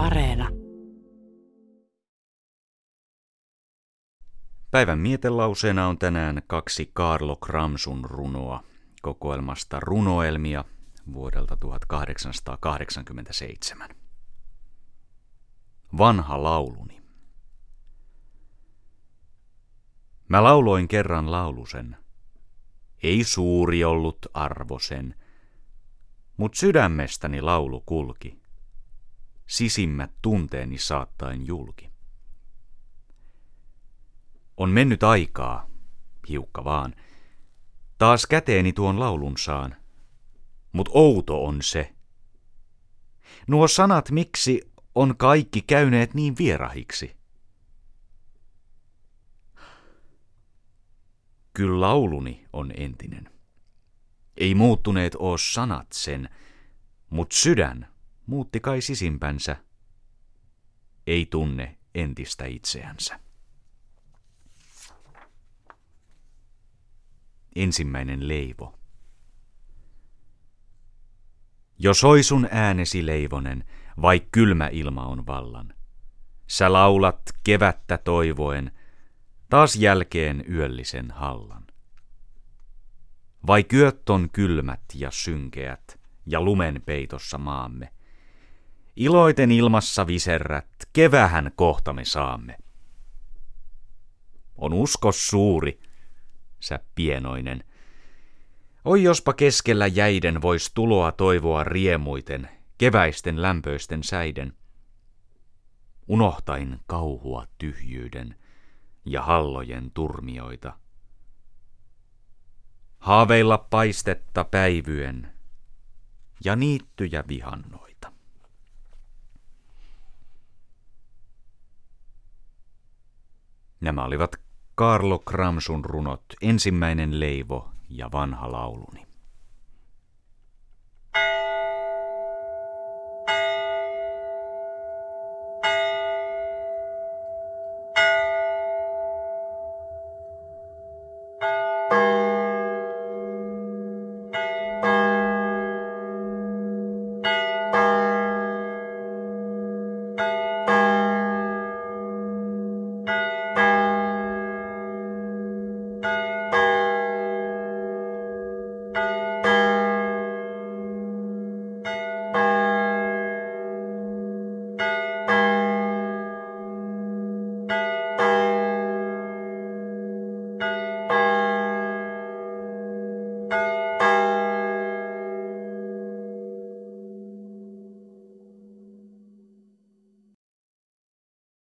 Areena. Päivän mietelauseena on tänään kaksi Karlo Kramsun runoa kokoelmasta runoelmia vuodelta 1887. Vanha lauluni. Mä lauloin kerran laulusen. Ei suuri ollut arvosen, mut sydämestäni laulu kulki sisimmät tunteeni saattain julki. On mennyt aikaa, hiukka vaan. Taas käteeni tuon laulun saan. Mut outo on se. Nuo sanat miksi on kaikki käyneet niin vierahiksi. Kyllä lauluni on entinen. Ei muuttuneet oo sanat sen, mut sydän muutti kai sisimpänsä. Ei tunne entistä itseänsä. Ensimmäinen leivo. Jos soi sun äänesi leivonen, vai kylmä ilma on vallan. Sä laulat kevättä toivoen, taas jälkeen yöllisen hallan. Vai kyöt on kylmät ja synkeät, ja lumen peitossa maamme – Iloiten ilmassa viserrät, kevähän kohta me saamme. On usko suuri, sä pienoinen. Oi jospa keskellä jäiden vois tuloa toivoa riemuiten, keväisten lämpöisten säiden. Unohtain kauhua tyhjyyden ja hallojen turmioita. Haaveilla paistetta päivyen ja niittyjä vihannoita. Nämä olivat Karlo Kramsun runot, ensimmäinen leivo ja vanha lauluni.